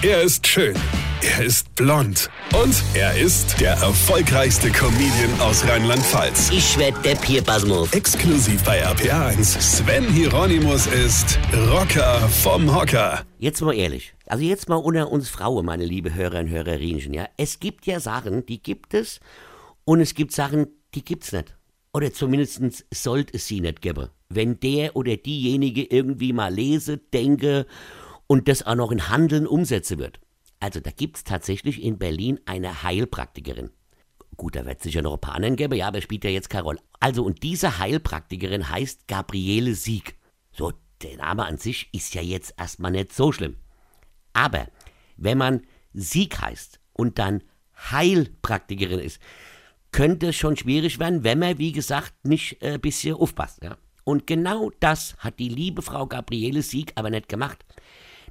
Er ist schön. Er ist blond. Und er ist der erfolgreichste Comedian aus Rheinland-Pfalz. Ich werd der Pierpasmus. Exklusiv bei RPA1. Sven Hieronymus ist Rocker vom Hocker. Jetzt mal ehrlich. Also jetzt mal unter uns Frauen, meine liebe Hörer und Hörerinchen, ja. Es gibt ja Sachen, die gibt es. Und es gibt Sachen, die gibt's nicht. Oder zumindest sollte es sie nicht geben. Wenn der oder diejenige irgendwie mal lese, denke und das auch noch in Handeln umsetzen wird. Also da gibt's tatsächlich in Berlin eine Heilpraktikerin. Gut, da wird sicher noch ein paar anderen geben, ja, aber spielt ja jetzt keine Rolle. Also, und diese Heilpraktikerin heißt Gabriele Sieg. So, der Name an sich ist ja jetzt erstmal nicht so schlimm. Aber wenn man Sieg heißt und dann Heilpraktikerin ist, könnte es schon schwierig werden, wenn man, wie gesagt, nicht ein äh, bisschen aufpasst. Ja? Und genau das hat die liebe Frau Gabriele Sieg aber nicht gemacht.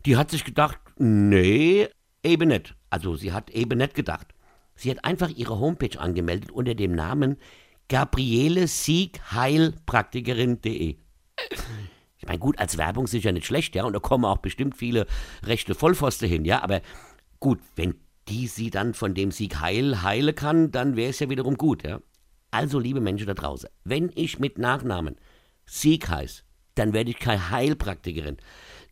Die hat sich gedacht, nee, eben nicht. Also sie hat eben nicht gedacht. Sie hat einfach ihre Homepage angemeldet unter dem Namen Gabriele Sieg Heilpraktikerin.de. Ich meine, gut, als Werbung sicher nicht schlecht, ja, und da kommen auch bestimmt viele rechte Vollpfoste hin, ja, aber gut, wenn die sie dann von dem Sieg heil heile kann, dann wäre es ja wiederum gut, ja. Also, liebe Menschen da draußen, wenn ich mit Nachnamen Sieg heiße, dann werde ich keine Heilpraktikerin.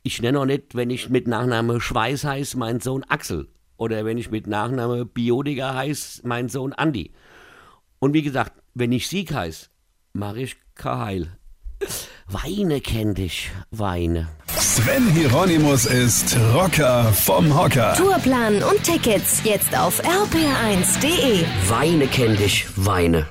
Ich nenne auch nicht, wenn ich mit Nachname Schweiß heiße, mein Sohn Axel. Oder wenn ich mit Nachname Biotiker heiße, mein Sohn Andi. Und wie gesagt, wenn ich Sieg heiße, mache ich kein Heil. Weine kenn dich, Weine. Sven Hieronymus ist Rocker vom Hocker. Tourplan und Tickets jetzt auf rpr1.de. Weine kenn dich, Weine.